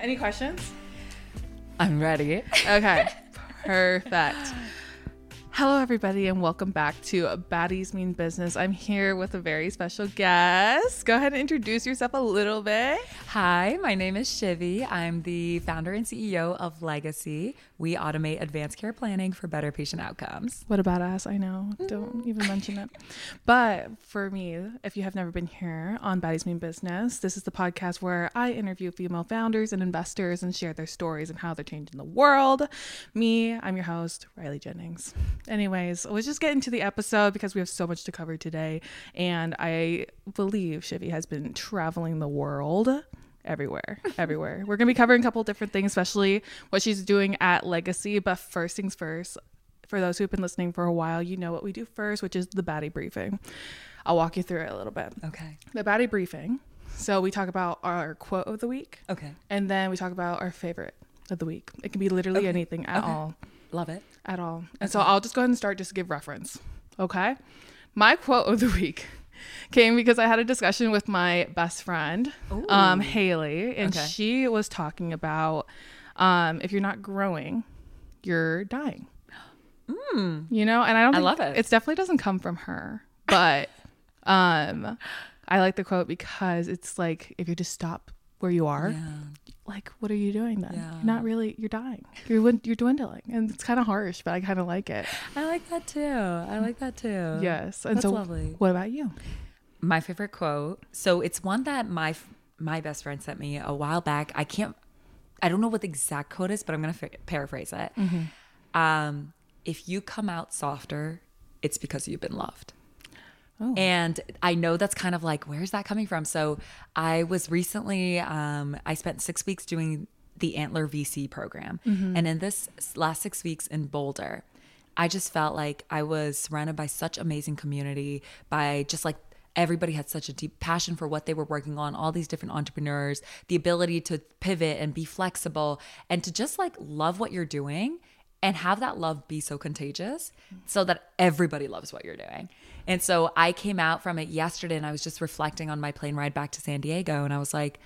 Any questions? I'm ready. Okay, perfect. Hello, everybody, and welcome back to Baddies Mean Business. I'm here with a very special guest. Go ahead and introduce yourself a little bit. Hi, my name is Shivi. I'm the founder and CEO of Legacy. We automate advanced care planning for better patient outcomes. What a badass, I know. Don't mm. even mention it. But for me, if you have never been here on Baddies Mean Business, this is the podcast where I interview female founders and investors and share their stories and how they're changing the world. Me, I'm your host, Riley Jennings. Anyways, let's just get into the episode because we have so much to cover today. And I believe Shivi has been traveling the world everywhere, everywhere. We're going to be covering a couple different things, especially what she's doing at Legacy. But first things first, for those who've been listening for a while, you know what we do first, which is the baddie briefing. I'll walk you through it a little bit. Okay. The baddie briefing. So we talk about our quote of the week, Okay. and then we talk about our favorite of the week. It can be literally Okay. anything at Okay. all Love it. at all. And so I'll just go ahead and start just to give reference. Okay. My quote of the week came because I had a discussion with my best friend, um. Haley, and Okay. she was talking about um, if you're not growing, you're dying. You know, and I don't I love it. It definitely doesn't come from her, but um, I like the quote because it's like if you just stop where you are, Yeah. Like what are you doing then Yeah. you're not really you're dying you're you're dwindling and it's kind of harsh but i kind of like it I like that too. I like that too. yes and That's so lovely. what about you My favorite quote. So it's one that my my best friend sent me a while back. I can't. I don't know what the exact quote is, but I'm gonna fa- paraphrase it. Um, if you come out softer, it's because you've been loved. Oh. And I know that's kind of like, where's that coming from? So I was recently, um, I spent six weeks doing the Antler VC program. And in this last six weeks in Boulder, I just felt like I was surrounded by such amazing community, by just like everybody had such a deep passion for what they were working on, all these different entrepreneurs, the ability to pivot and be flexible and to just like love what you're doing and have that love be so contagious so that everybody loves what you're doing. And so I came out from it yesterday and I was just reflecting on my plane ride back to San Diego and I was like,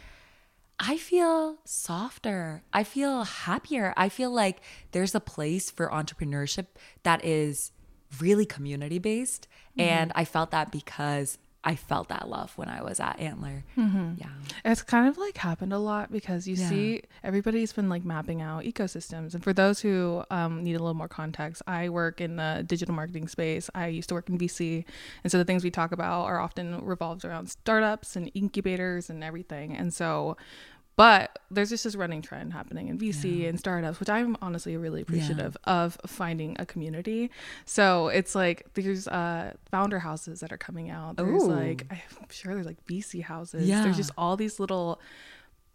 I feel softer. I feel happier. I feel like there's a place for entrepreneurship that is really community based. Mm-hmm. And I felt that because I felt that love when I was at Antler. Yeah. it's kind of like happened a lot because you Yeah. see everybody's been like mapping out ecosystems and for those who um, need a little more context i work in the digital marketing space i used to work in vc and so the things we talk about are often revolved around startups and incubators and everything and so but there's just this running trend happening in VC and startups, which I'm honestly really appreciative of finding a community. So it's like there's uh, founder houses that are coming out. There's Ooh. like I'm sure there's like VC houses. Yeah. There's just all these little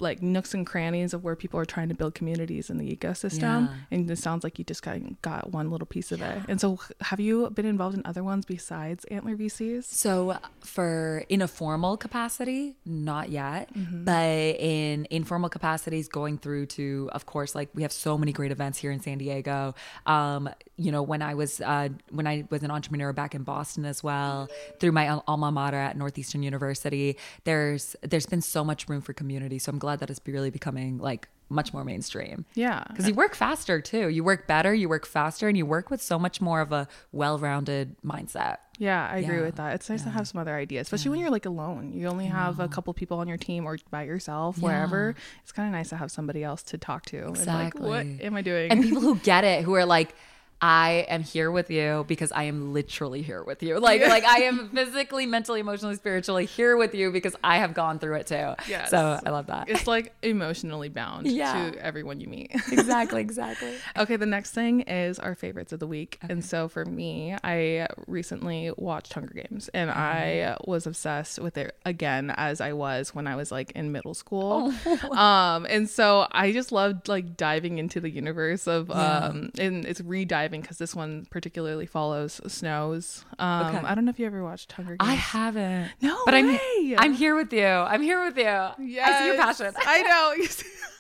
like nooks and crannies of where people are trying to build communities in the ecosystem. Yeah. And it sounds like you just got, got one little piece of it. And so have you been involved in other ones besides Antler VCs? So for in a formal capacity, not yet, but in informal capacities, going through to, of course, like we have so many great events here in San Diego. Um, you know, when I was uh, when I was an entrepreneur back in Boston as well, through my alma mater at Northeastern University, there's there's been so much room for community. So I'm glad that it's really becoming like much more mainstream. Yeah. Because you work faster too. You work better, you work faster, and you work with so much more of a well rounded mindset. Yeah, I agree with that. It's nice to have some other ideas, especially when you're like alone. You only have a couple people on your team or by yourself, wherever. It's kind of nice to have somebody else to talk to. And like, what am I doing? and people who get it who are like I am here with you because I am literally here with you. Like like I am physically, mentally, emotionally, spiritually here with you because I have gone through it too. Yes. So I love that. it's like emotionally bound Yeah. to everyone you meet. exactly, exactly. Okay, the next thing is our favorites of the week. And so for me, I recently watched Hunger Games and I was obsessed with it again as I was when I was like in middle school. um and so I just loved like diving into the universe of um and it's re-diving because this one particularly follows Snow's. Um Okay. I don't know if you ever watched Hunger Games. I haven't. No but I'm. I'm here with you. I'm here with you. I see your passion. I know.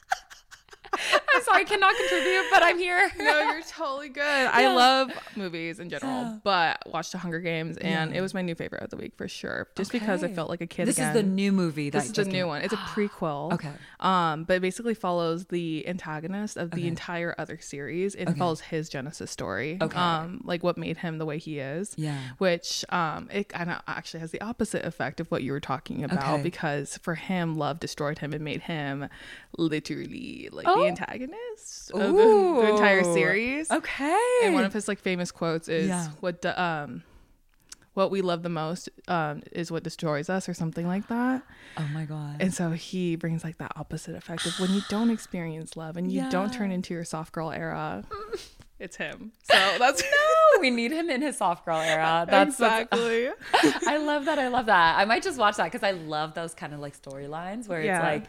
I'm sorry, I cannot contribute, but I'm here. no, you're totally good. I love movies in general, but watched the Hunger Games and it was my new favorite of the week for sure. Just because I felt like a kid This again. is the new movie. That this is the new came- one. It's a prequel. Okay. Um, but it basically follows the antagonist of the entire other series. It follows his genesis story. Okay. Um, like what made him the way he is. Yeah. Which um, it kind of actually has the opposite effect of what you were talking about Okay. because for him, love destroyed him and made him literally like Oh. the antagonist of the, the entire series. Okay. And one of his like famous quotes is Yeah. what do- um what we love the most um is what destroys us or something like that. oh my god. And so he brings like that opposite effect of when you don't experience love and you don't turn into your soft girl era. It's him. So that's no, we need him in his soft girl era. That's that's- exactly. I love that. I love that. I might just watch that because I love those kind of like storylines where Yeah. it's like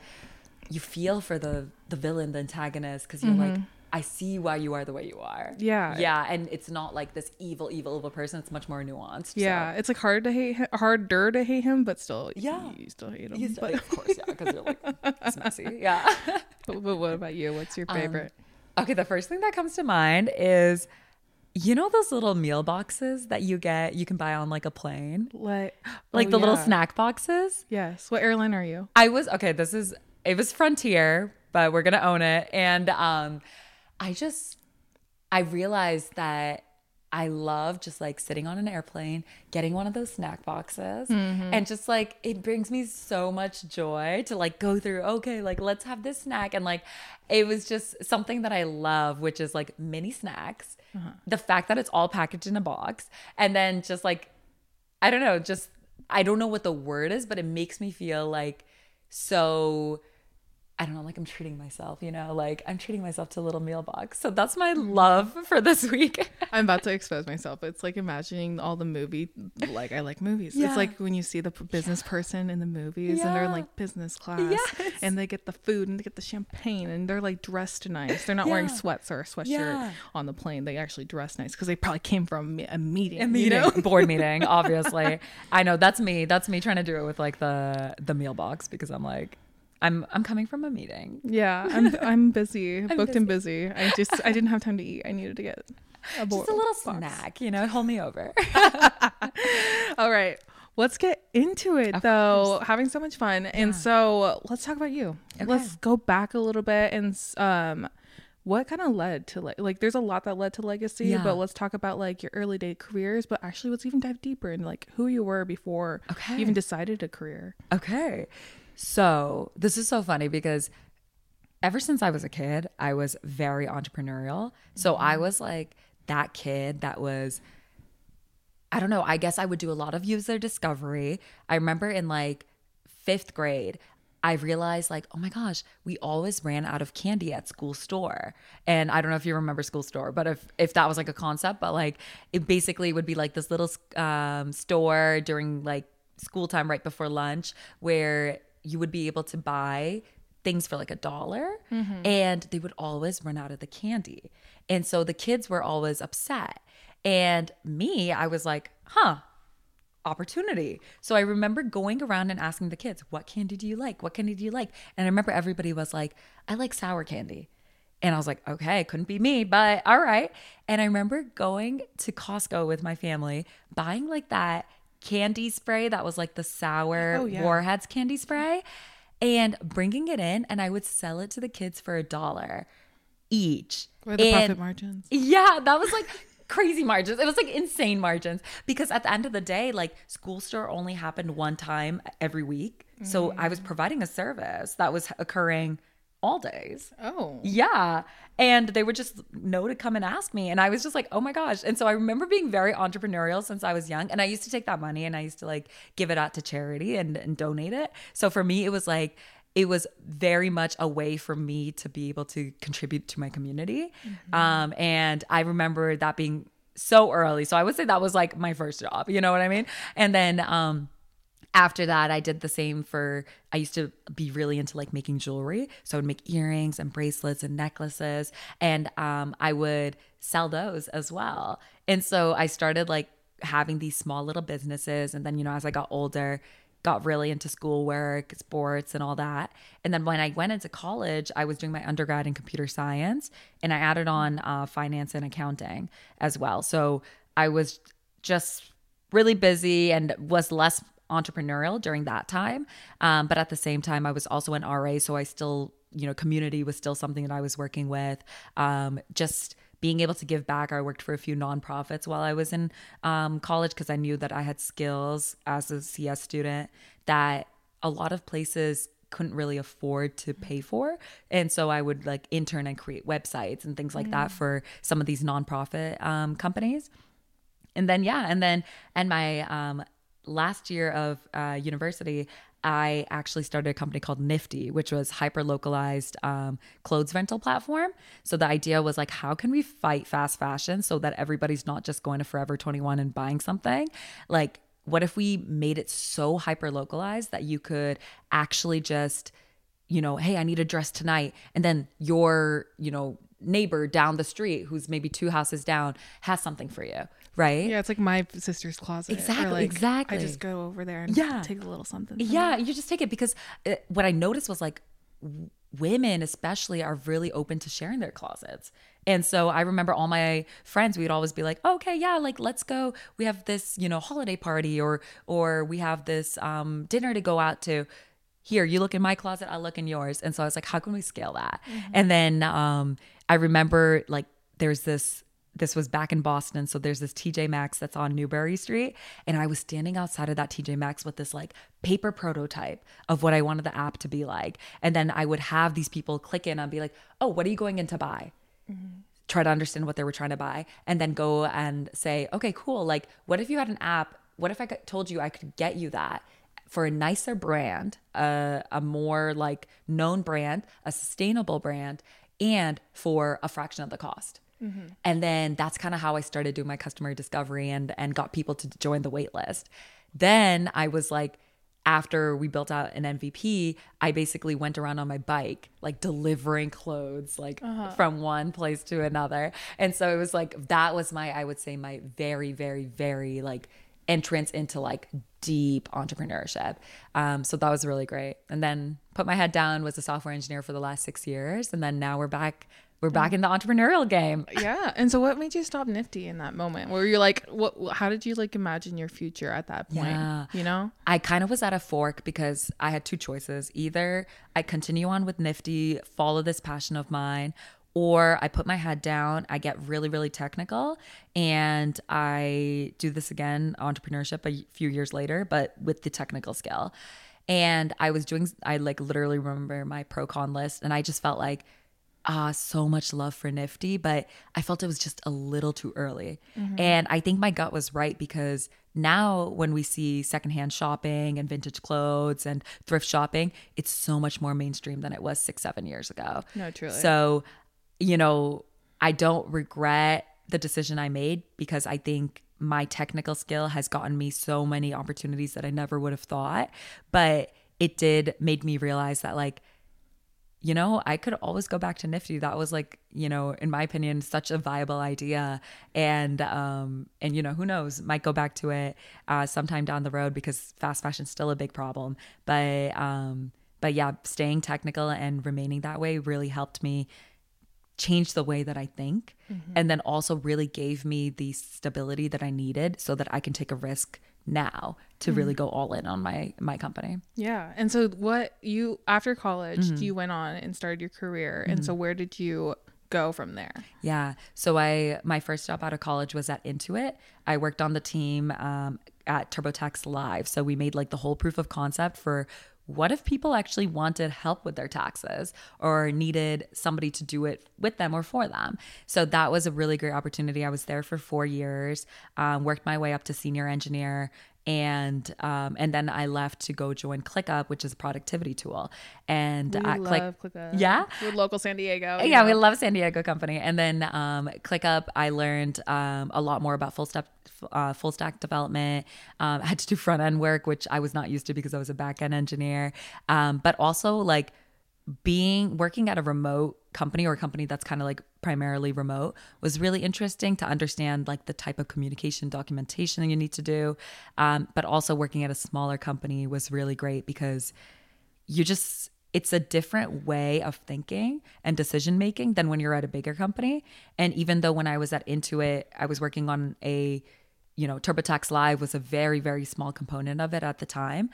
you feel for the the villain, the antagonist, because you're like, I see why you are the way you are. Mm-hmm. Yeah. yeah, and it's not like this evil, evil, evil person. It's much more nuanced. yeah, so. it's like hard to hate him, harder to hate him, but still, Yeah. you still hate him. He's, but, of course, yeah, because you're like, it's messy. Yeah. but, but what about you? What's your Um, favorite? Okay, the first thing that comes to mind is you know those little meal boxes that you get you can buy on like a plane? like, Like oh, the little snack boxes? Yes. What airline are you? I was okay, this is it was Frontier, but we're going to own it and um I just I realized that I love just like sitting on an airplane, getting one of those snack boxes, and just like it brings me so much joy to like go through, okay, like let's have this snack. And like it was just something that I love, which is like mini snacks. The fact that it's all packaged in a box, and then just like, I don't know, just I don't know what the word is, but it makes me feel like so I don't know, like I'm treating myself, you know, like I'm treating myself to a little meal box. So that's my mm-hmm. love for this week. I'm about to expose myself. It's like imagining all the movie, like I like movies. Yeah. It's like when you see the business person in the movies and they're like business class Yes. and they get the food and they get the champagne and they're like dressed nice. They're not wearing Yeah. sweats or a sweatshirt Yeah. on the plane. They actually dress nice because they probably came from a meeting. A you meeting, know? board meeting, obviously. I know that's me. That's me trying to do it with like the the meal box because I'm like, I'm I'm coming from a meeting. Yeah, I'm I'm busy, booked and busy. I just I didn't have time to eat. I needed to get a, bo- Just a little box. snack, you know, hold me over. All right. Let's get into it though. Having so much fun. And so let's talk about you. Let's go back a little bit and um what kind of led to like like there's a lot that led to legacy, Yeah. but let's talk about like your early day careers, but actually let's even dive deeper into like who you were before Okay. you even decided a career. Okay. So this is so funny because ever since I was a kid, I was very entrepreneurial. So I was like that kid that was, I don't know, I guess I would do a lot of user discovery. I remember in like fifth grade, I realized like, oh my gosh, we always ran out of candy at school store. And I don't know if you remember school store, but if if that was like a concept, but like it basically would be like this little um, store during like school time right before lunch where you would be able to buy things for like a dollar mm-hmm. and they would always run out of the candy. And so the kids were always upset. And me, I was like, huh, opportunity. So I remember going around and asking the kids, what candy do you like? What candy do you like? And I remember everybody was like, I like sour candy. And I was like, okay, couldn't be me, but all right. And I remember going to Costco with my family, buying like that candy spray that was like the sour Oh, yeah. Warheads candy spray and bringing it in. And I would sell it to the kids for a dollar each. The And- profit margins? yeah, that was like crazy margins. It was like insane margins because at the end of the day, like school store only happened one time every week. So mm. I was providing a service that was occurring all days. Oh. Yeah. And they would just know to come and ask me. And I was just like, oh my gosh. And so I remember being very entrepreneurial since I was young. And I used to take that money and I used to like give it out to charity and, and donate it. So for me, it was like, it was very much a way for me to be able to contribute to my community. Um, and I remember that being so early. So I would say that was like my first job. You know what I mean? And then, um, after that i did the same for i used to be really into like making jewelry. So i would make earrings and bracelets and necklaces. And um, i would sell those as well. And so i started like having these small little businesses. And then you know as i got older got really into schoolwork, sports, and all that. And then when I went into college, I was doing my undergrad in computer science. And I added on uh, finance and accounting as well. So I was just really busy and was less entrepreneurial during that time. Um, but at the same time, I was also an RA. So I still, you know, community was still something that I was working with. Um, just being able to give back. I worked for a few nonprofits while I was in um, college because I knew that I had skills as a CS student that a lot of places couldn't really afford to pay for. And so I would like intern and create websites and things like mm. that for some of these nonprofit um, companies. And then, yeah, and then, and my um, last year of uh, university, I actually started a company called Nifty, which was hyper localized um, clothes rental platform. So the idea was like, how can we fight fast fashion so that everybody's not just going to Forever 21 and buying something? Like, what if we made it so hyper localized that you could actually just, you know, hey, I need a dress tonight. And then your, you know, neighbor down the street who's maybe two houses down has something for you right? Yeah, it's like my sister's closet. Exactly, like, exactly. I just go over there and yeah. take a little something. Yeah, you just take it because it, uh, what I noticed was like women especially are really open to sharing their closets. And so I remember all my friends we would always be like, oh, "Okay, yeah, like let's go. We have this, you know, holiday party or or we have this um dinner to go out to." Here, you look in my closet, I look in yours. And so I was like, "How can we scale that?" Mm-hmm. And then um I remember like there's this this was back in Boston. So there's this TJ Maxx that's on Newbury Street. And I was standing outside of that TJ Maxx with this like paper prototype of what I wanted the app to be like. And then I would have these people click in and be like, oh, what are you going in to buy? Mm-hmm. Try to understand what they were trying to buy. And then go and say, okay, cool. Like, what if you had an app? What if I told you I could get you that? for a nicer brand, a, a more like known brand, a sustainable brand, and for a fraction of the cost. Mm-hmm. And then that's kind of how I started doing my customer discovery and and got people to join the wait list. Then I was like after we built out an MVP, I basically went around on my bike, like delivering clothes, like uh-huh. from one place to another. And so it was like, that was my, I would say, my very, very, very like entrance into like deep entrepreneurship. Um, so that was really great. And then put my head down, was a software engineer for the last six years. And then now we're back we're back mm. in the entrepreneurial game. Uh, yeah. And so what made you stop Nifty in that moment? Where you're like, what how did you like imagine your future at that point? Yeah. You know? I kind of was at a fork because I had two choices. Either I continue on with Nifty, follow this passion of mine, or I put my head down, I get really, really technical, and I do this again, entrepreneurship a few years later, but with the technical skill. And I was doing, I like literally remember my pro con list, and I just felt like uh, so much love for Nifty, but I felt it was just a little too early. Mm-hmm. And I think my gut was right because now when we see secondhand shopping and vintage clothes and thrift shopping, it's so much more mainstream than it was six, seven years ago. No, truly. So, you know, I don't regret the decision I made because I think my technical skill has gotten me so many opportunities that I never would have thought. But it did made me realize that like you know, I could always go back to Nifty. That was like, you know, in my opinion, such a viable idea. And um, and you know, who knows, might go back to it uh, sometime down the road because fast fashion's still a big problem. But um, but yeah, staying technical and remaining that way really helped me change the way that I think, mm-hmm. and then also really gave me the stability that I needed so that I can take a risk now to mm-hmm. really go all in on my my company. Yeah. And so what you after college mm-hmm. you went on and started your career and so mm-hmm. where did you go from there? Yeah. So I my first job out of college was at Intuit. I worked on the team um, at TurboTax Live. So we made like the whole proof of concept for what if people actually wanted help with their taxes or needed somebody to do it with them or for them? So that was a really great opportunity. I was there for four years, um, worked my way up to senior engineer, and um, and then I left to go join ClickUp, which is a productivity tool. And we at love Click, ClickUp. yeah, we're local San Diego. Yeah, we love San Diego company. And then um, ClickUp, I learned um, a lot more about full step uh, full stack development. Um, I had to do front end work, which I was not used to because I was a back end engineer. Um, but also like being working at a remote company or a company that's kind of like primarily remote was really interesting to understand like the type of communication documentation you need to do. Um, but also working at a smaller company was really great because you just it's a different way of thinking and decision making than when you're at a bigger company. And even though when I was at Intuit, I was working on a, you know, TurboTax Live was a very, very small component of it at the time.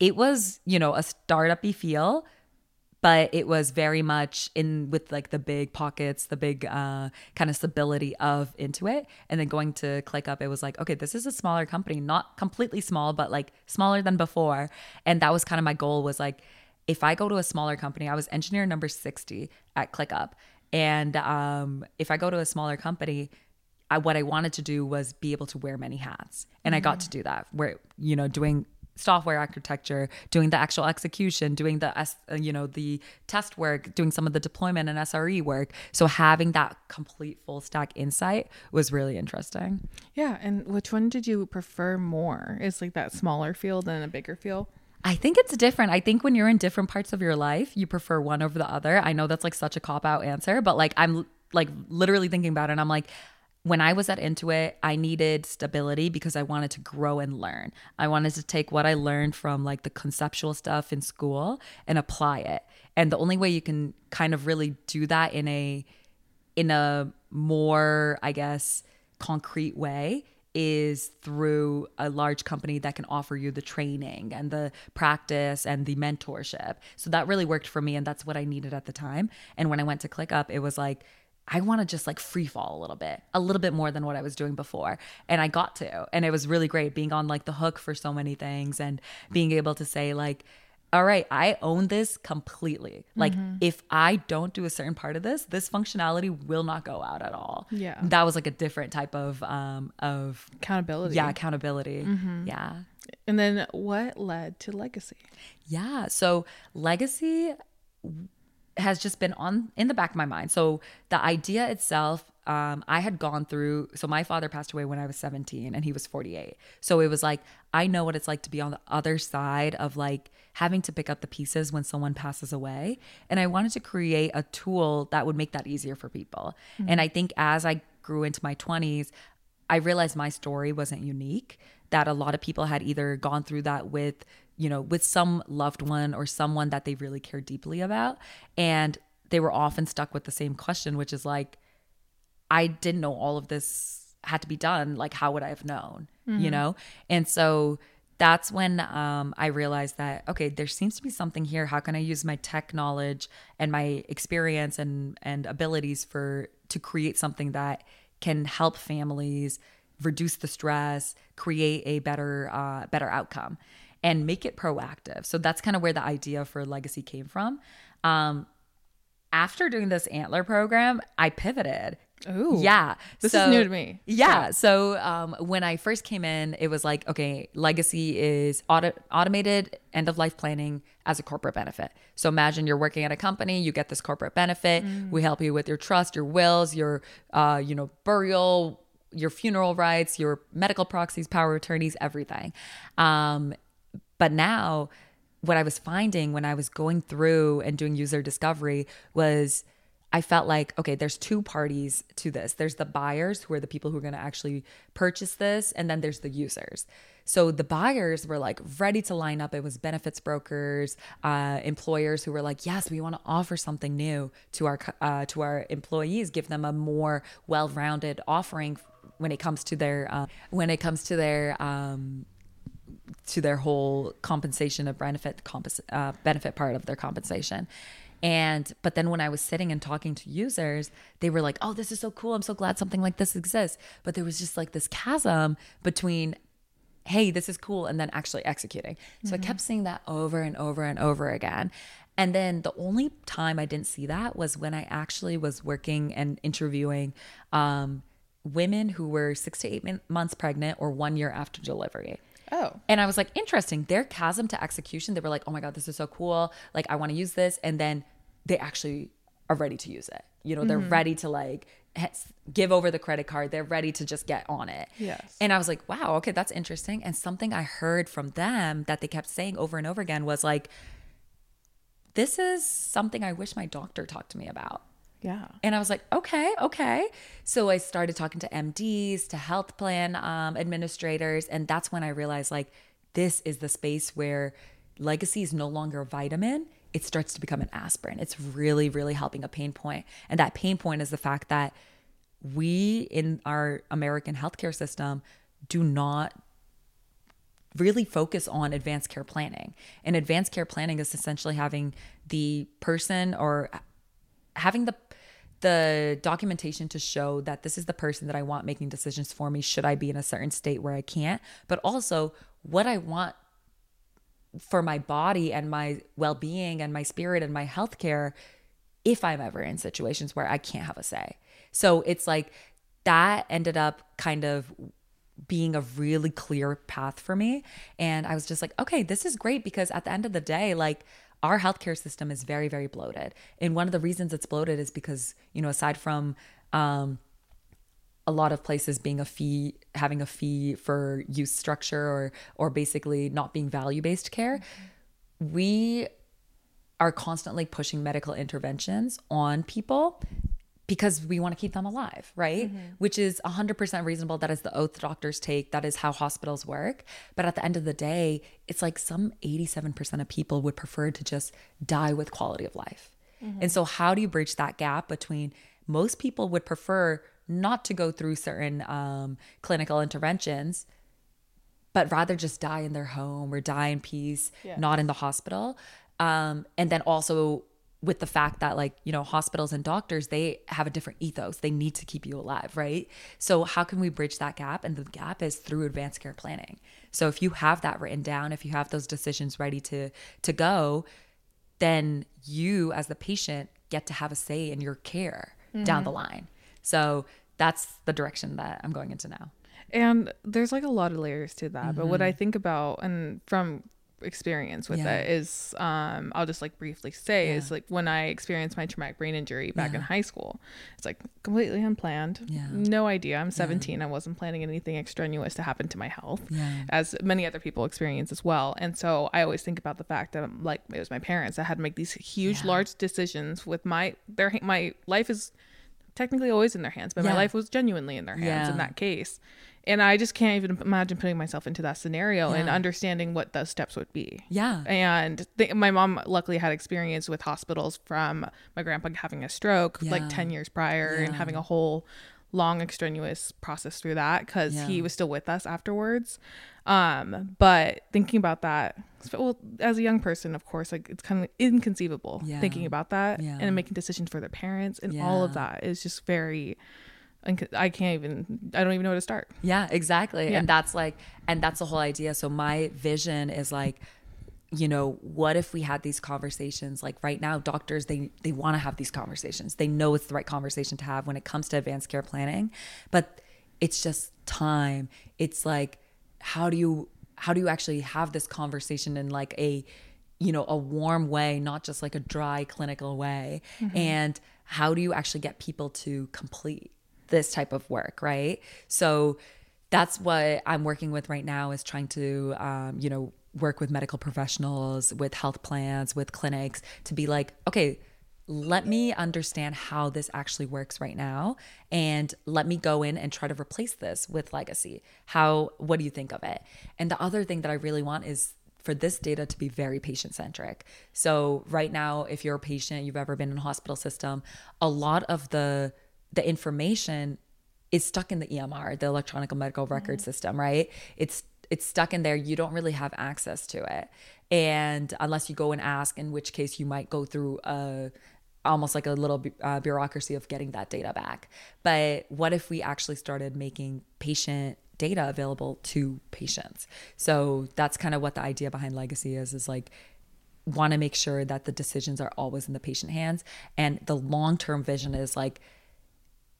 It was, you know, a startup-y feel, but it was very much in with like the big pockets, the big uh, kind of stability of Intuit. And then going to ClickUp, it was like, okay, this is a smaller company, not completely small, but like smaller than before. And that was kind of my goal was like, if I go to a smaller company, I was engineer number 60 at ClickUp. And um, if I go to a smaller company, I, what I wanted to do was be able to wear many hats. And mm-hmm. I got to do that, where, you know, doing software architecture, doing the actual execution, doing the uh, you know the test work, doing some of the deployment and SRE work. So having that complete full stack insight was really interesting. Yeah, and which one did you prefer more? Is like that smaller field and a bigger field? I think it's different. I think when you're in different parts of your life, you prefer one over the other. I know that's like such a cop out answer, but like I'm like literally thinking about it and I'm like when I was at Intuit, I needed stability because I wanted to grow and learn. I wanted to take what I learned from like the conceptual stuff in school and apply it. And the only way you can kind of really do that in a in a more, I guess, concrete way is through a large company that can offer you the training and the practice and the mentorship. So that really worked for me and that's what I needed at the time. And when I went to ClickUp, it was like I want to just like free fall a little bit, a little bit more than what I was doing before. And I got to. And it was really great being on like the hook for so many things and being able to say, like, all right, I own this completely. Like, mm-hmm. if I don't do a certain part of this, this functionality will not go out at all. Yeah. That was like a different type of, um, of accountability. Yeah. Accountability. Mm-hmm. Yeah. And then what led to legacy? Yeah. So, legacy has just been on in the back of my mind. So the idea itself, um, I had gone through. So my father passed away when I was 17, and he was 48. So it was like I know what it's like to be on the other side of like having to pick up the pieces when someone passes away, and I wanted to create a tool that would make that easier for people. Mm-hmm. And I think as I grew into my 20s, I realized my story wasn't unique. That a lot of people had either gone through that with you know, with some loved one or someone that they really care deeply about. And they were often stuck with the same question, which is like, I didn't know all of this had to be done. Like, how would I have known? Mm-hmm. You know? And so that's when um, I realized that, okay, there seems to be something here. How can I use my tech knowledge and my experience and, and abilities for to create something that can help families reduce the stress, create a better uh, better outcome and make it proactive. So that's kind of where the idea for legacy came from. Um, after doing this antler program, I pivoted. Oh, yeah. This so, is new to me. Yeah. yeah. So um, when I first came in, it was like, okay, legacy is auto- automated end of life planning as a corporate benefit. So imagine you're working at a company, you get this corporate benefit. Mm. We help you with your trust, your wills, your, uh, you know, burial, your funeral rights, your medical proxies, power attorneys, everything. Um, but now, what I was finding when I was going through and doing user discovery was I felt like, okay, there's two parties to this. There's the buyers who are the people who are going to actually purchase this, and then there's the users. So the buyers were like ready to line up. It was benefits brokers, uh, employers who were like, yes, we want to offer something new to our uh, to our employees, give them a more well-rounded offering when it comes to their uh, when it comes to their um, to their whole compensation of benefit compens- uh, benefit part of their compensation. And but then when I was sitting and talking to users, they were like, "Oh, this is so cool! I'm so glad something like this exists." But there was just like this chasm between, "Hey, this is cool," and then actually executing. So mm-hmm. I kept seeing that over and over and over again. And then the only time I didn't see that was when I actually was working and interviewing um, women who were six to eight months pregnant or one year after delivery. Oh. And I was like, interesting. Their chasm to execution, they were like, oh my God, this is so cool. Like, I want to use this. And then they actually are ready to use it. You know, they're mm-hmm. ready to like give over the credit card. They're ready to just get on it. Yes. And I was like, wow, okay, that's interesting. And something I heard from them that they kept saying over and over again was like, this is something I wish my doctor talked to me about. Yeah. And I was like, okay, okay. So I started talking to MDs, to health plan um, administrators. And that's when I realized like, this is the space where legacy is no longer a vitamin. It starts to become an aspirin. It's really, really helping a pain point. And that pain point is the fact that we in our American healthcare system do not really focus on advanced care planning. And advanced care planning is essentially having the person or having the the documentation to show that this is the person that I want making decisions for me should I be in a certain state where I can't, but also what I want for my body and my well-being and my spirit and my healthcare if I'm ever in situations where I can't have a say. So it's like that ended up kind of being a really clear path for me and I was just like, okay, this is great because at the end of the day like our healthcare system is very very bloated. And one of the reasons it's bloated is because you know aside from um, a lot of places being a fee having a fee for use structure or or basically not being value based care we are constantly pushing medical interventions on people because we want to keep them alive, right? Mm-hmm. Which is 100% reasonable. That is the oath doctors take. That is how hospitals work. But at the end of the day, it's like some 87% of people would prefer to just die with quality of life. Mm-hmm. And so, how do you bridge that gap between most people would prefer not to go through certain um, clinical interventions, but rather just die in their home or die in peace, yeah. not in the hospital? Um, and then also with the fact that like you know hospitals and doctors they have a different ethos they need to keep you alive right so how can we bridge that gap and the gap is through advanced care planning so if you have that written down if you have those decisions ready to to go then you as the patient get to have a say in your care mm-hmm. down the line so that's the direction that i'm going into now and there's like a lot of layers to that mm-hmm. but what mm-hmm. i think about and from experience with yeah. it is um I'll just like briefly say yeah. is like when I experienced my traumatic brain injury back yeah. in high school. It's like completely unplanned. Yeah. No idea. I'm 17. I wasn't planning anything extraneous to happen to my health as many other people experience as well. And so I always think about the fact that like it was my parents that had to make these huge large decisions with my their my life is technically always in their hands, but my life was genuinely in their hands in that case. And I just can't even imagine putting myself into that scenario yeah. and understanding what those steps would be. Yeah. And th- my mom luckily had experience with hospitals from my grandpa having a stroke yeah. like 10 years prior yeah. and having a whole long extraneous process through that because he was still with us afterwards. Um, but thinking about that, well, as a young person, of course, like it's kind of inconceivable thinking about that and making decisions for their parents and all of that is just very I can't even I don't even know where to start. Yeah, exactly. Yeah. And that's like and that's the whole idea. So my vision is like you know, what if we had these conversations like right now doctors they they want to have these conversations. They know it's the right conversation to have when it comes to advanced care planning, but it's just time. It's like how do you how do you actually have this conversation in like a you know, a warm way, not just like a dry clinical way? Mm-hmm. And how do you actually get people to complete this type of work, right? So that's what I'm working with right now is trying to, um, you know, work with medical professionals, with health plans, with clinics to be like, okay, let me understand how this actually works right now and let me go in and try to replace this with legacy. How what do you think of it? And the other thing that I really want is for this data to be very patient centric. So right now if you're a patient, you've ever been in a hospital system, a lot of the the information is stuck in the EMR, the electronic medical record mm-hmm. system, right? It's it's stuck in there. You don't really have access to it. And unless you go and ask, in which case you might go through a almost like a little uh, bureaucracy of getting that data back. But what if we actually started making patient data available to patients? So that's kind of what the idea behind legacy is is like want to make sure that the decisions are always in the patient hands and the long-term vision is like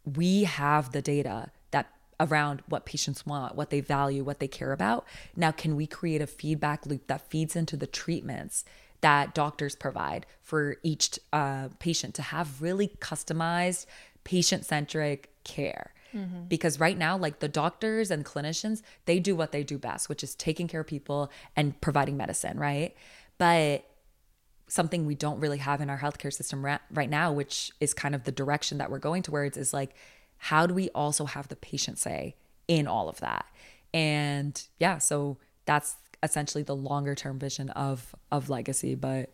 we have the data that around what patients want, what they value, what they care about. Now, can we create a feedback loop that feeds into the treatments that doctors provide for each uh, patient to have really customized, patient centric care? Mm-hmm. Because right now, like the doctors and clinicians, they do what they do best, which is taking care of people and providing medicine, right? But something we don't really have in our healthcare system ra- right now, which is kind of the direction that we're going towards, is like, how do we also have the patient say in all of that? And yeah, so that's essentially the longer term vision of of legacy, but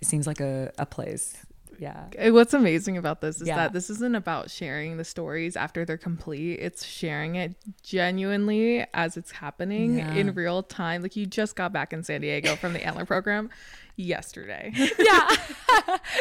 it seems like a, a place. Yeah. Uh, What's amazing about this is Yeah. that this isn't about sharing the stories after they're complete. It's sharing it genuinely as it's happening Yeah. in real time. Like you just got back in San Diego from the Antler program yesterday. yeah.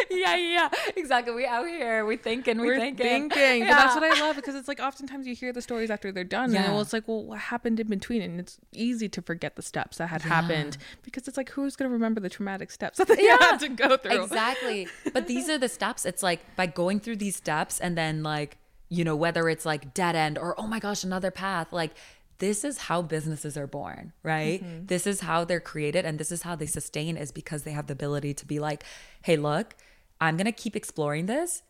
yeah, yeah, exactly. We out here, we thinking, we We're thinking. thinking, but that's what I love because it's like oftentimes you hear the stories after they're done, and well, it's like, well, what happened in between? And it's easy to forget the steps that had happened because it's like, who's going to remember the traumatic steps that they had to go through? Exactly. But these are the steps. It's like by going through these steps and then like, you know, whether it's like dead end or oh my gosh, another path, like this is how businesses are born, right? Mm-hmm. This is how they're created and this is how they sustain is because they have the ability to be like, "Hey, look, I'm going to keep exploring this.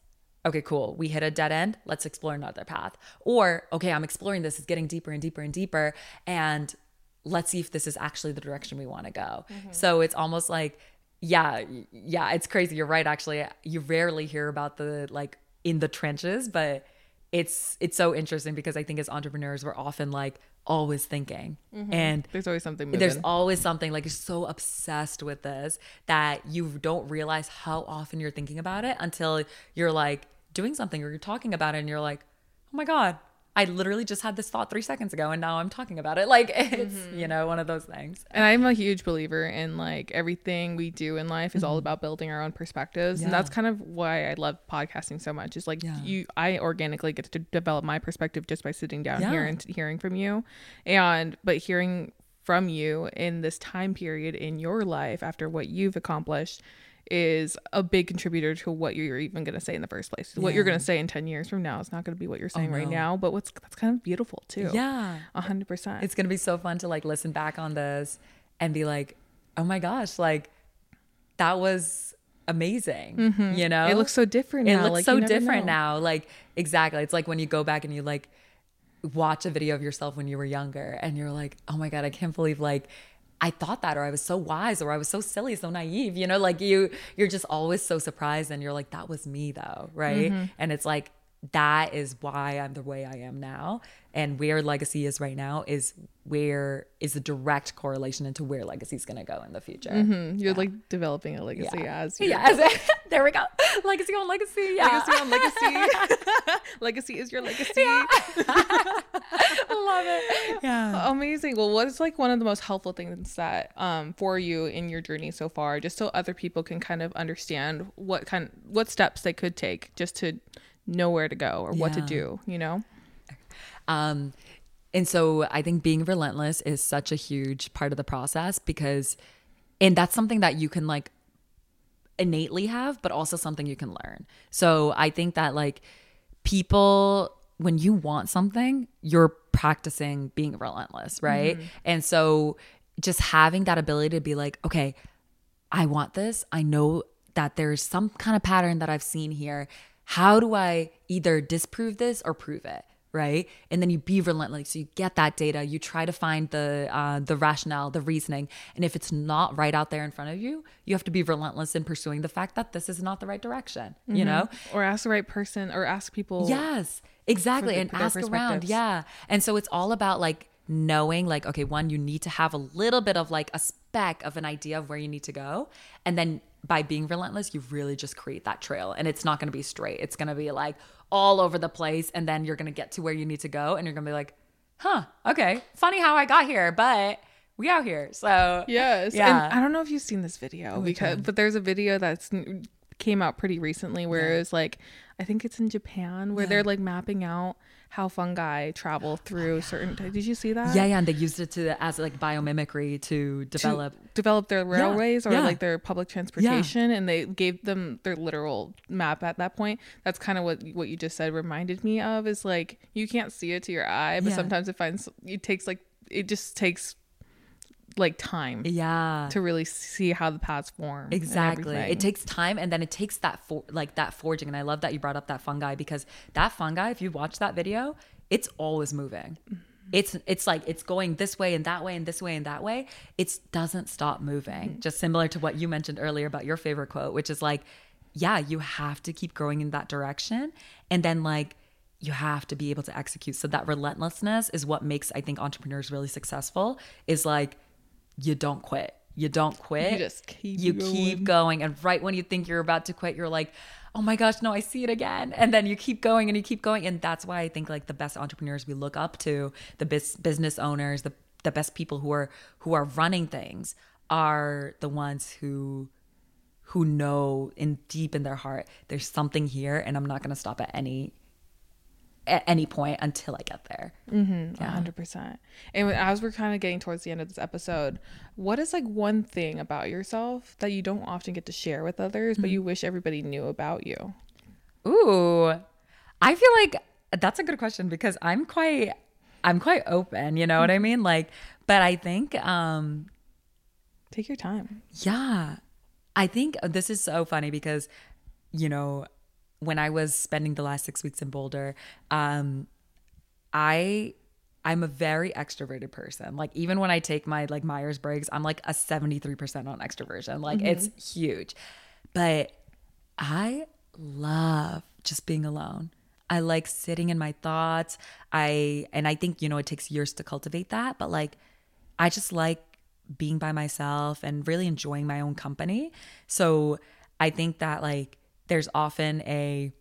Okay, cool. We hit a dead end. Let's explore another path." Or, "Okay, I'm exploring this. It's getting deeper and deeper and deeper and let's see if this is actually the direction we want to go. So it's almost like, yeah, yeah, it's crazy. You're right. Actually, you rarely hear about the like in the trenches, but it's it's so interesting because I think as entrepreneurs, we're often like always thinking, mm-hmm. and There's always something moving. there's always something like you're so obsessed with this that you don't realize how often you're thinking about it until you're like doing something or you're talking about it and you're like, oh my God, I literally just had this thought three seconds ago and now I'm talking about it. Like it's, you know, one of those things. And I'm a huge believer in like everything we do in life is all about building our own perspectives. And Mm-hmm. That's kind of why I love podcasting so much. Is like Yeah. you I organically get to develop my perspective just by sitting down here and hearing from you. And but hearing from you in this time period in your life after what you've accomplished is a big contributor to what you're even going to say in the first place. What you're going to say in 10 years from now is not going to be what you're saying right no. now, but what's that's kind of beautiful too. Yeah. A hundred percent. It's going to be so fun to like listen back on this and be like, oh my gosh, like that was amazing. Mm-hmm. You know? It looks so different it now. looks like, so different know. now like exactly it's like when you go back and you like watch a video of yourself when you were younger and you're like oh my god i can't believe like i thought that or i was so wise or i was so silly so naive you know like you you're just always so surprised and you're like that was me though right Mm-hmm. and it's like that is why i'm the way i am now and where legacy is right now is where is the direct correlation into where legacy is going to go in the future Mhm. You're like developing a legacy as you yeah there we go legacy on legacy yeah legacy on legacy. legacy is your legacy. love it. Yeah. Amazing. Well, what is like one of the most helpful things that um for you in your journey so far, just so other people can kind of understand what kind what steps they could take just to know where to go or what to do, you know? Um, and so I think being relentless is such a huge part of the process because, and that's something that you can like innately have, but also something you can learn. So I think that like people, when you want something, you're practicing being relentless, right? And so just having that ability to be like, okay, I want this. I know that there's some kind of pattern that I've seen here. How do I either disprove this or prove it? Right. And then you be relentless. So you get that data. You try to find the uh, the rationale, the reasoning. And if it's not right out there in front of you, you have to be relentless in pursuing the fact that this is not the right direction. You know? Or ask the right person or ask people Yes, exactly. the- and ask around. Yeah. And so it's all about like knowing, like, okay, one, you need to have a little bit of like a speck of an idea of where you need to go. And then by being relentless, you really just create that trail. And it's not going to be straight, it's going to be like all over the place. And then you're going to get to where you need to go. And you're going to be like, huh, okay, funny how I got here, but we out here. So, Yes. Yeah. And I don't know if you've seen this video because but there's a video that's came out pretty recently where it's like I think it's in Japan where they're like mapping out how fungi travel oh, through certain did you see that? yeah, yeah. And they used it to as like biomimicry to to develop. develop their railways or yeah. like their public transportation and they gave them their literal map at that point that's kind of what what you just said reminded me of is like you can't see it to your eye but Yeah. sometimes it finds it takes like it just takes like time yeah. to really see how the paths form Exactly. It takes time and then it takes that for like that forging. And I love that you brought up that fungi because that fungi, if you watch that video, it's always moving. it's it's like it's going this way and that way and this way and that way it doesn't stop moving Mm-hmm. just similar to what you mentioned earlier about your favorite quote which is like yeah you have to keep growing in that direction and then like you have to be able to execute so that relentlessness is what makes i think entrepreneurs really successful is like you don't quit. You don't quit. You just keep you going. keep going. and right when you think you're about to quit you're like oh my gosh no i see it again. And then you keep going and you keep going. And that's why i think like the best entrepreneurs we look up to the bis- business owners the the best people who are who are running things are the ones who who know in deep in their heart there's something here and i'm not going to stop at any at any point until i get there mm-hmm. A hundred percent. And as we're kind of getting towards the end of this episode, what is like one thing about yourself that you don't often get to share with others, but mm-hmm. you wish everybody knew about you? Ooh, I feel like that's a good question because I'm quite, I'm quite open. You know what I mm-hmm. mean? Like, but I think, um, Take your time. yeah, I think uh, this is so funny because, you know, when I was spending the last six weeks in Boulder, um, I I'm a very extroverted person. Like even when I take my like Myers Briggs, I'm like a 73% on extroversion. Like it's huge. But I love just being alone. I like sitting in my thoughts. I and I think you know it takes years to cultivate that, but like I just like being by myself and really enjoying my own company. So I think that like there's often a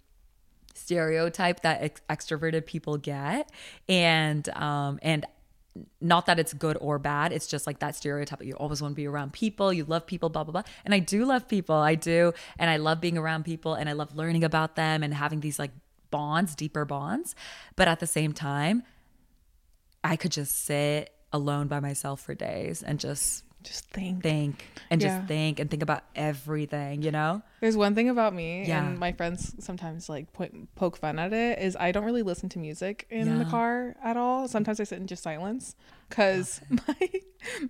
stereotype that ex- extroverted people get. And um and not that it's good or bad it's just like that stereotype you always want to be around people you love people blah blah blah. And i do love people i do. And i love being around people and i love learning about them and having these like bonds deeper bonds. But at the same time i could just sit alone by myself for days and just Just think. think and Yeah. just think and think about everything you know There's one thing about me, Yeah. and my friends sometimes like point, poke fun at it. Is I don't really listen to music in the car at all. Sometimes I sit in just silence because my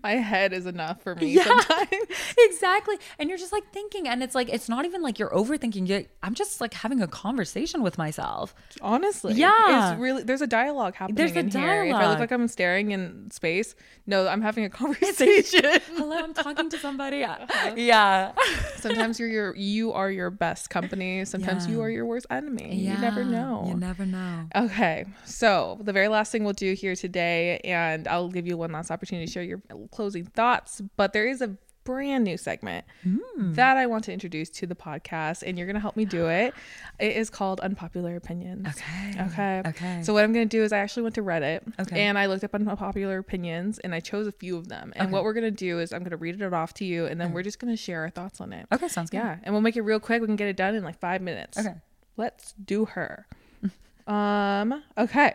my head is enough for me. Yeah. Sometimes. exactly and you're just like thinking and it's like it's not even like you're overthinking you i'm just like having a conversation with myself Honestly, Yeah. it's really there's a dialogue happening There's a in here. If I look like I'm staring in space, no, I'm having a conversation. hello i'm talking to somebody Uh-huh. yeah Sometimes you're your you are your best company. Sometimes you are your worst enemy. Yeah. You never know. you never know Okay, so the very last thing we'll do here today, and I'll give you one last opportunity to share your closing thoughts, but there is a brand new segment Hmm. that I want to introduce to the podcast, and you're going to help me do it. It is called Unpopular Opinions. Okay. Okay. Okay. So, what I'm going to do is I actually went to Reddit Okay. and I looked up unpopular opinions and I chose a few of them. And what we're going to do is I'm going to read it off to you, and then we're just going to share our thoughts on it. okay sounds good Yeah, and we'll make it real quick. We can get it done in like five minutes. Okay. Let's do her. um, okay.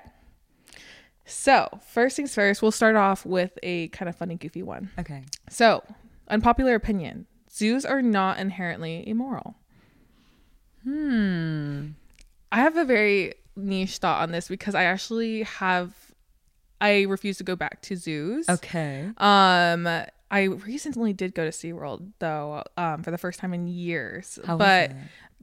So, first things first, we'll start off with a kind of funny, goofy one. okay So, unpopular opinion zoos are not inherently immoral. hmm I have a very niche thought on this because I actually have, I refuse to go back to zoos. okay Um, I recently did go to SeaWorld though, um, for the first time in years. How but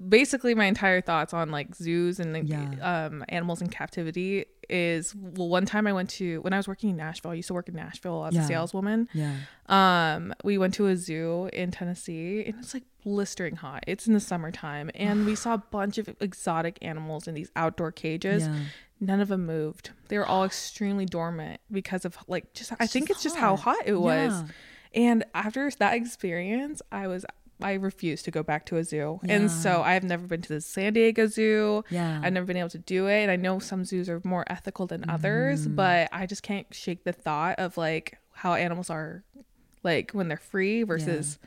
basically my entire thoughts on like zoos and Yeah. um animals in captivity is well one time I went to when I was working in Nashville, I used to work in Nashville as Yeah. a saleswoman. yeah Um, we went to a zoo in Tennessee and it's like blistering hot. It's in the summertime and we saw a bunch of exotic animals in these outdoor cages. Yeah. None of them moved. They were all extremely dormant because of like just I think just it's just how hot. it was. And after that experience, I was I refuse to go back to a zoo. Yeah. And so I've never been to the San Diego Zoo. Yeah. I've never been able to do it. And I know some zoos are more ethical than others, Mm-hmm. but I just can't shake the thought of like how animals are like when they're free versus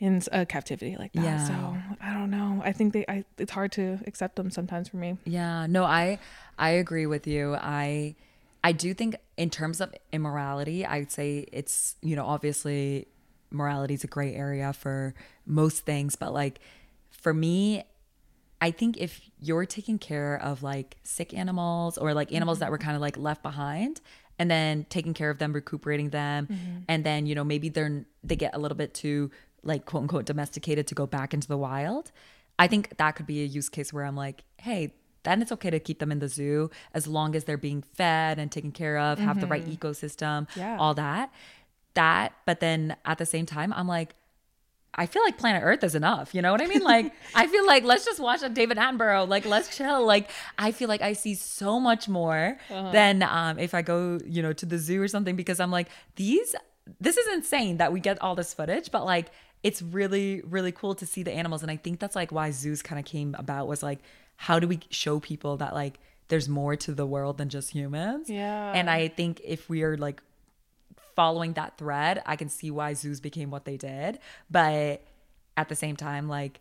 in a captivity like that. Yeah. So I don't know. I think they I it's hard to accept them sometimes for me. Yeah, no, I I agree with you. I I do think in terms of immorality, I'd say it's, you know, obviously morality is a gray area for most things, but like for me, I think if you're taking care of like sick animals or like animals that were mm-hmm. kind of like left behind and then taking care of them, recuperating them, mm-hmm. and then, you know, maybe they're they get a little bit too like quote unquote domesticated to go back into the wild. I think that could be a use case where I'm like, hey, then it's okay to keep them in the zoo as long as they're being fed and taken care of, have the right mm-hmm. ecosystem, Yeah. all that. That, but then at the same time, I'm like, I feel like planet Earth is enough. You know what I mean? Like, I feel like let's just watch a David Attenborough. Like, let's chill. Like, I feel like I see so much more than um, if I go, you know, to the zoo or something because I'm like, these, this is insane that we get all this footage, but like, it's really, really cool to see the animals. And I think that's like why zoos kind of came about was like, how do we show people that like there's more to the world than just humans? Yeah. And I think if we are like following that thread, I can see why zoos became what they did. But at the same time, like,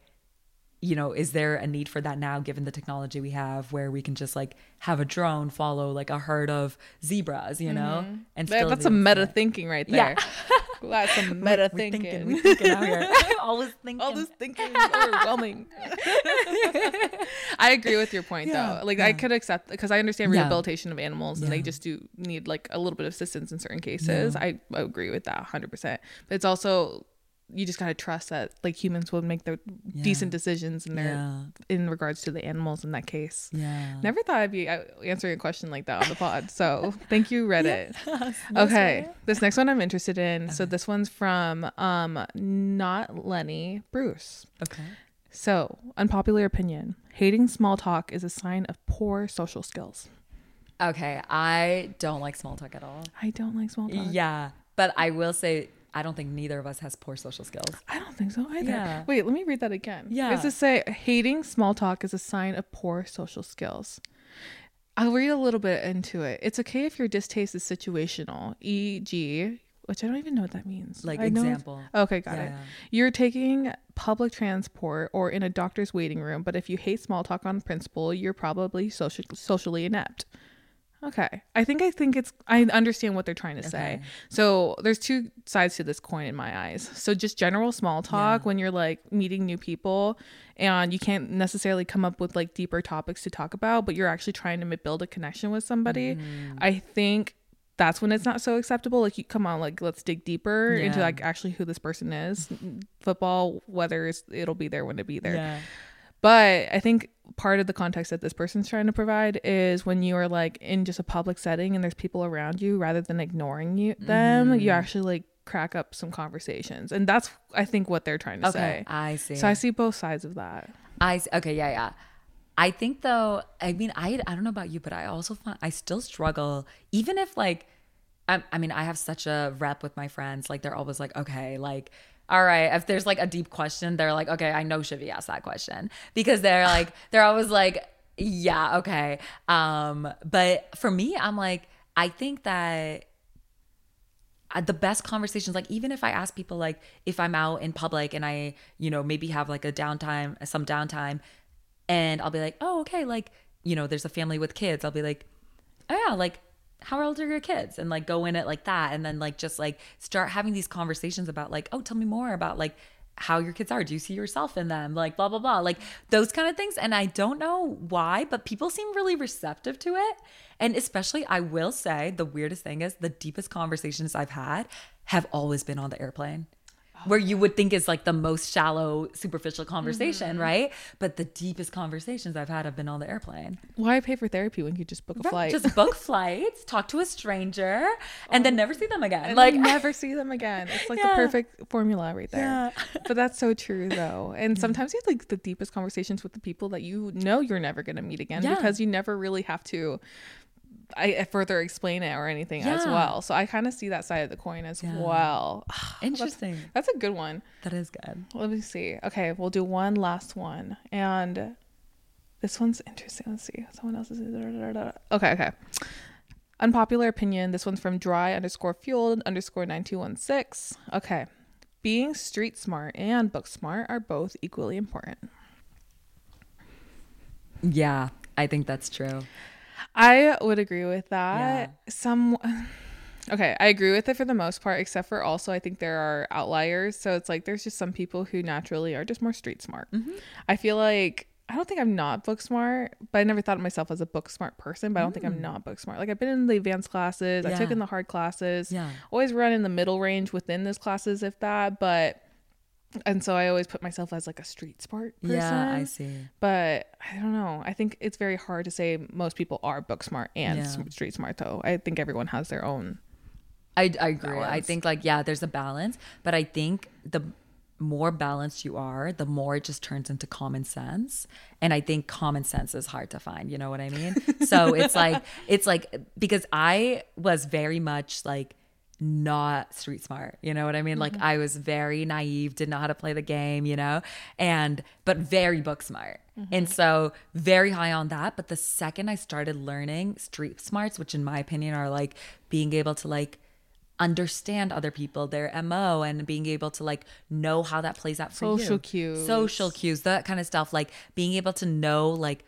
you know, is there a need for that now given the technology we have where we can just like have a drone follow like a herd of zebras, you know? Mm-hmm. And That- that's be some able to- meta thinking right there. Yeah. That's some meta We thinking. thinking, we thinking out here. Always thinking. All this thinking is overwhelming. I agree with your point Yeah, though. Like I could accept because I understand Yeah. rehabilitation of animals and they just do need like a little bit of assistance in certain cases. I agree with that 100%. But it's also you just got to trust that like humans will make the decent decisions in their Yeah. in regards to the animals in that case. Yeah. Never thought I'd be uh, answering a question like that on the pod. So thank you, Reddit. okay, this next one I'm interested in. So this one's from um not Lenny Bruce. Okay. So unpopular opinion: hating small talk is a sign of poor social skills. Okay. I don't like small talk at all. I don't like small talk. Yeah. But I will say, I don't think neither of us has poor social skills. I don't think so either. Yeah. Wait, let me read that again. Yeah. Does this say hating small talk is a sign of poor social skills? I'll read a little bit into it. It's okay if your distaste is situational, e.g., which I don't even know what that means. Like I know- example. Okay, got Yeah, it. yeah. You're taking public transport or in a doctor's waiting room, but if you hate small talk on principle, you're probably social, socially inept. Okay. I think I think it's I understand what they're trying to say. So there's two sides to this coin in my eyes. So just general small talk Yeah. when you're like meeting new people and you can't necessarily come up with like deeper topics to talk about, but you're actually trying to build a connection with somebody. Mm-hmm. I think that's when it's not so acceptable. Like you come on, like let's dig deeper into like actually who this person is. Football, whether it's, it'll be there when it be there. Yeah. But I think part of the context that this person's trying to provide is when you are like in just a public setting and there's people around you, rather than ignoring you them, Mm-hmm. you actually like crack up some conversations, and that's I think what they're trying to Okay. say. I see. So I see both sides of that. I s- okay, yeah, yeah. I think though, I mean, I I don't know about you, but I also find I still struggle, even if like, I, I mean, I have such a rep with my friends. Like they're always like, okay, like. All right. If there's like a deep question, they're like, okay, I know Shivi asked that question because they're like, they're always like, yeah, okay. Um, but for me, I'm like, I think that uh, the best conversations like even if i ask people like if i'm out in public and i you know maybe have like a downtime some downtime and i'll be like oh okay like you know there's a family with kids i'll be like oh yeah like how old are your kids? And like go in it like that. And then like just like start having these conversations about like oh tell me more about like how your kids are. Do you see yourself in them? Like blah blah blah. Like those kind of things. And i don't know why but people seem really receptive to it. And especially i will say the weirdest thing is the deepest conversations i've had have always been on the airplane where you would think is like the most shallow superficial conversation mm-hmm. right but the deepest conversations i've had have been on the airplane Why pay for therapy when you just book a flight? just book flights, talk to a stranger, and then oh. never see them again. and like never see them again. It's like the perfect formula right there. Yeah. but that's so true though. And mm-hmm. sometimes you have like the deepest conversations with the people that you know you're never gonna meet again Yeah. because you never really have to I further explain it or anything as well. So I kind of see that side of the coin as Yeah. well. interesting. That's a good one. That is good. Let me see. Okay, we'll do one last one. And this one's interesting. Let's see. Someone else is. Okay, okay. Unpopular opinion. This one's from dry underscore fueled underscore 9216. Okay. Being street smart and book smart are both equally important. Yeah, I think that's true. I would agree with that. Some Okay, I agree with it for the most part, except for also I think there are outliers. So it's like there's just some people who naturally are just more street smart. Mm-hmm. I feel like I don't think I'm not book smart, but I never thought of myself as a book smart person. But I don't think I'm mm. not book smart. Like I've been in the advanced classes, I took in the hard classes. Yeah. always run in the middle range within those classes, if that. But and so I always put myself as like a street smart person. Yeah, I see. But I don't know. I think it's very hard to say most people are book smart and Yeah. street smart though. I think everyone has their own. I, I agree. I think like yeah, there's a balance, but I think the more balanced you are, the more it just turns into common sense. And I think common sense is hard to find. You know what I mean? so it's like it's like because I was very much like not street smart. You know what I mean? Like mm-hmm. I was very naive, didn't know how to play the game, you know? And but very book smart. Mm-hmm. And so very high on that, but the second I started learning street smarts, which in my opinion are like being able to like understand other people, their MO and being able to like know how that plays out for you. Social cues. Social cues, that kind of stuff. Like being able to know like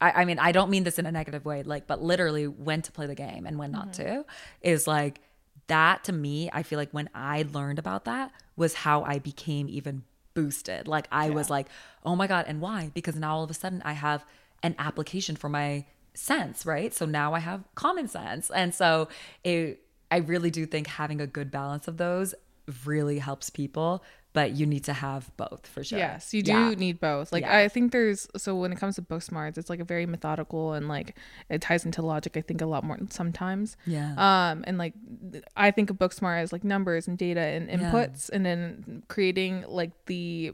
I, I mean, I don't mean this in a negative way, like, but literally when to play the game and when not mm-hmm. to is like that to me. I feel like when I learned about that was how I became even boosted. Like, I was like, oh my God. And why? Because now all of a sudden I have an application for my sense, right? So now I have common sense. And so it, I really do think having a good balance of those really helps people, but you need to have both for sure. Yes, you do Yeah. need both. Like Yeah. I think there's so when it comes to book smarts, it's like a very methodical and like it ties into logic. I think a lot more sometimes. Yeah. Um, and like I think of book smart as like numbers and data and Yeah. inputs, and then creating like the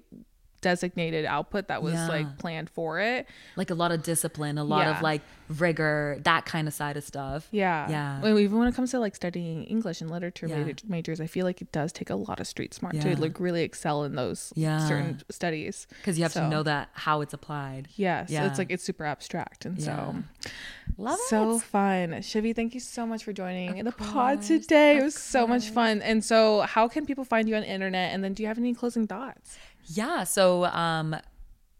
designated output that was Yeah. like planned for it. like a lot of discipline, a lot Yeah. of like rigor, that kind of side of stuff. Yeah. Yeah. Well, even when it comes to like studying English and literature Yeah. major- majors, I feel like it does take a lot of street smart to like really excel in those certain studies. Because you have So- to know that how it's applied. Yes. Yeah. It's like it's super abstract. And so Love it. so it. fun. Shivi, thank you so much for joining Of the pod course, today. It was so much fun. And so how can people find you on the internet? And then do you have any closing thoughts? Yeah. So um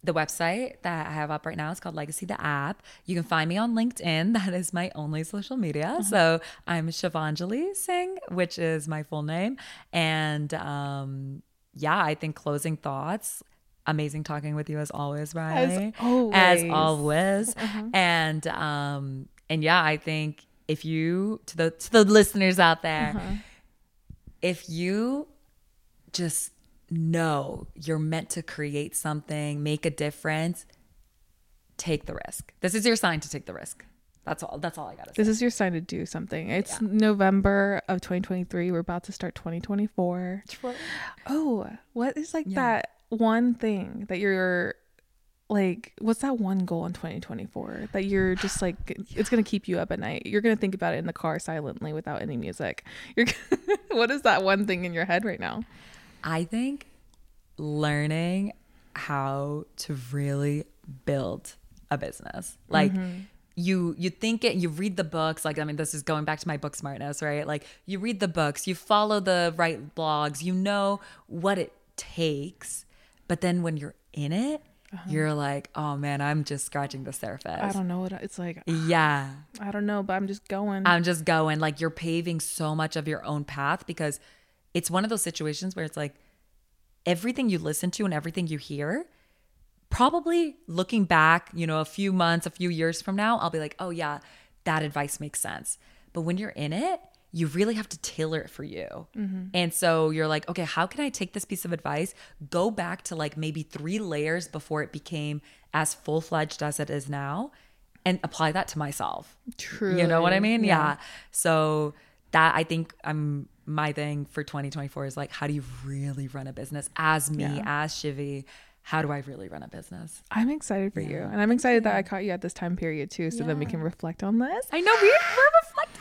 the website that I have up right now is called Legacy the App. You can find me on LinkedIn. That is my only social media. So I'm Shivanjali Singh, which is my full name. And um yeah, I think closing thoughts. Amazing talking with you as always, Riley. As always. As always. And um and yeah, I think if you to the to the listeners out there, if you just know you're meant to create something, make a difference, take the risk. This is your sign to take the risk. That's all. That's all I gotta say. This is your sign to do something. It's November of 2023. We're about to start 2024. Oh, what is like that one thing that you're like what's that one goal in 2024 that you're just like it's gonna keep you up at night you're gonna think about it in the car silently without any music you're what is that one thing in your head right now I think learning how to really build a business. Like mm-hmm. you you think it you read the books like I mean this is going back to my book smartness, right? Like you read the books, you follow the right blogs, you know what it takes, but then when you're in it, uh-huh. you're like, "Oh man, I'm just scratching the surface." i don't know what it's like yeah. i don't know but i'm just going I'm just going like you're paving so much of your own path because it's one of those situations where it's like everything you listen to and everything you hear probably looking back, you know, a few months, a few years from now, I'll be like, "Oh yeah, that advice makes sense." But when you're in it, you really have to tailor it for you. Mm-hmm. And so you're like, "Okay, how can I take this piece of advice, go back to like maybe 3 layers before it became as full-fledged as it is now?" and apply that to myself. True. You know what I mean? Yeah. So that I think I'm my thing for 2024 is like how do you really run a business as me, Yeah. as Shivi? How do I really run a business? i'm excited for you and i'm excited that i caught you at this time period too so then we can reflect on this I know we, we're reflecting.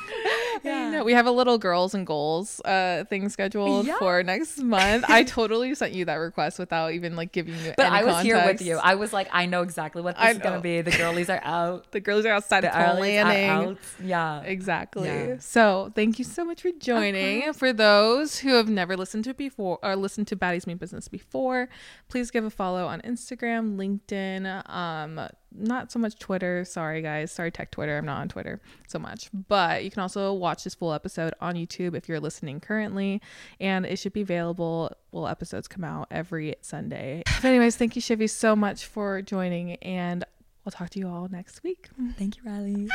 I know. We have a little girls and goals uh thing scheduled Yeah. for next month. I totally sent you that request without even like giving you. But any I was here with you. I was like, I know exactly what this is gonna be. The girlies are out. The girls are outside The planning. are out. Yeah. Exactly. Yeah. So thank you so much for joining. For those who have never listened to before or listened to Baddies Mean Business before, please give a follow on Instagram, LinkedIn, um, not so much Twitter. Sorry guys. Sorry tech Twitter. I'm not on Twitter so much. But you can also watch this full episode on YouTube if you're listening currently. And it should be available. Well, episodes come out every Sunday. But anyways, thank you, Shivi, so much for joining and we'll talk to you all next week. Thank you, Riley.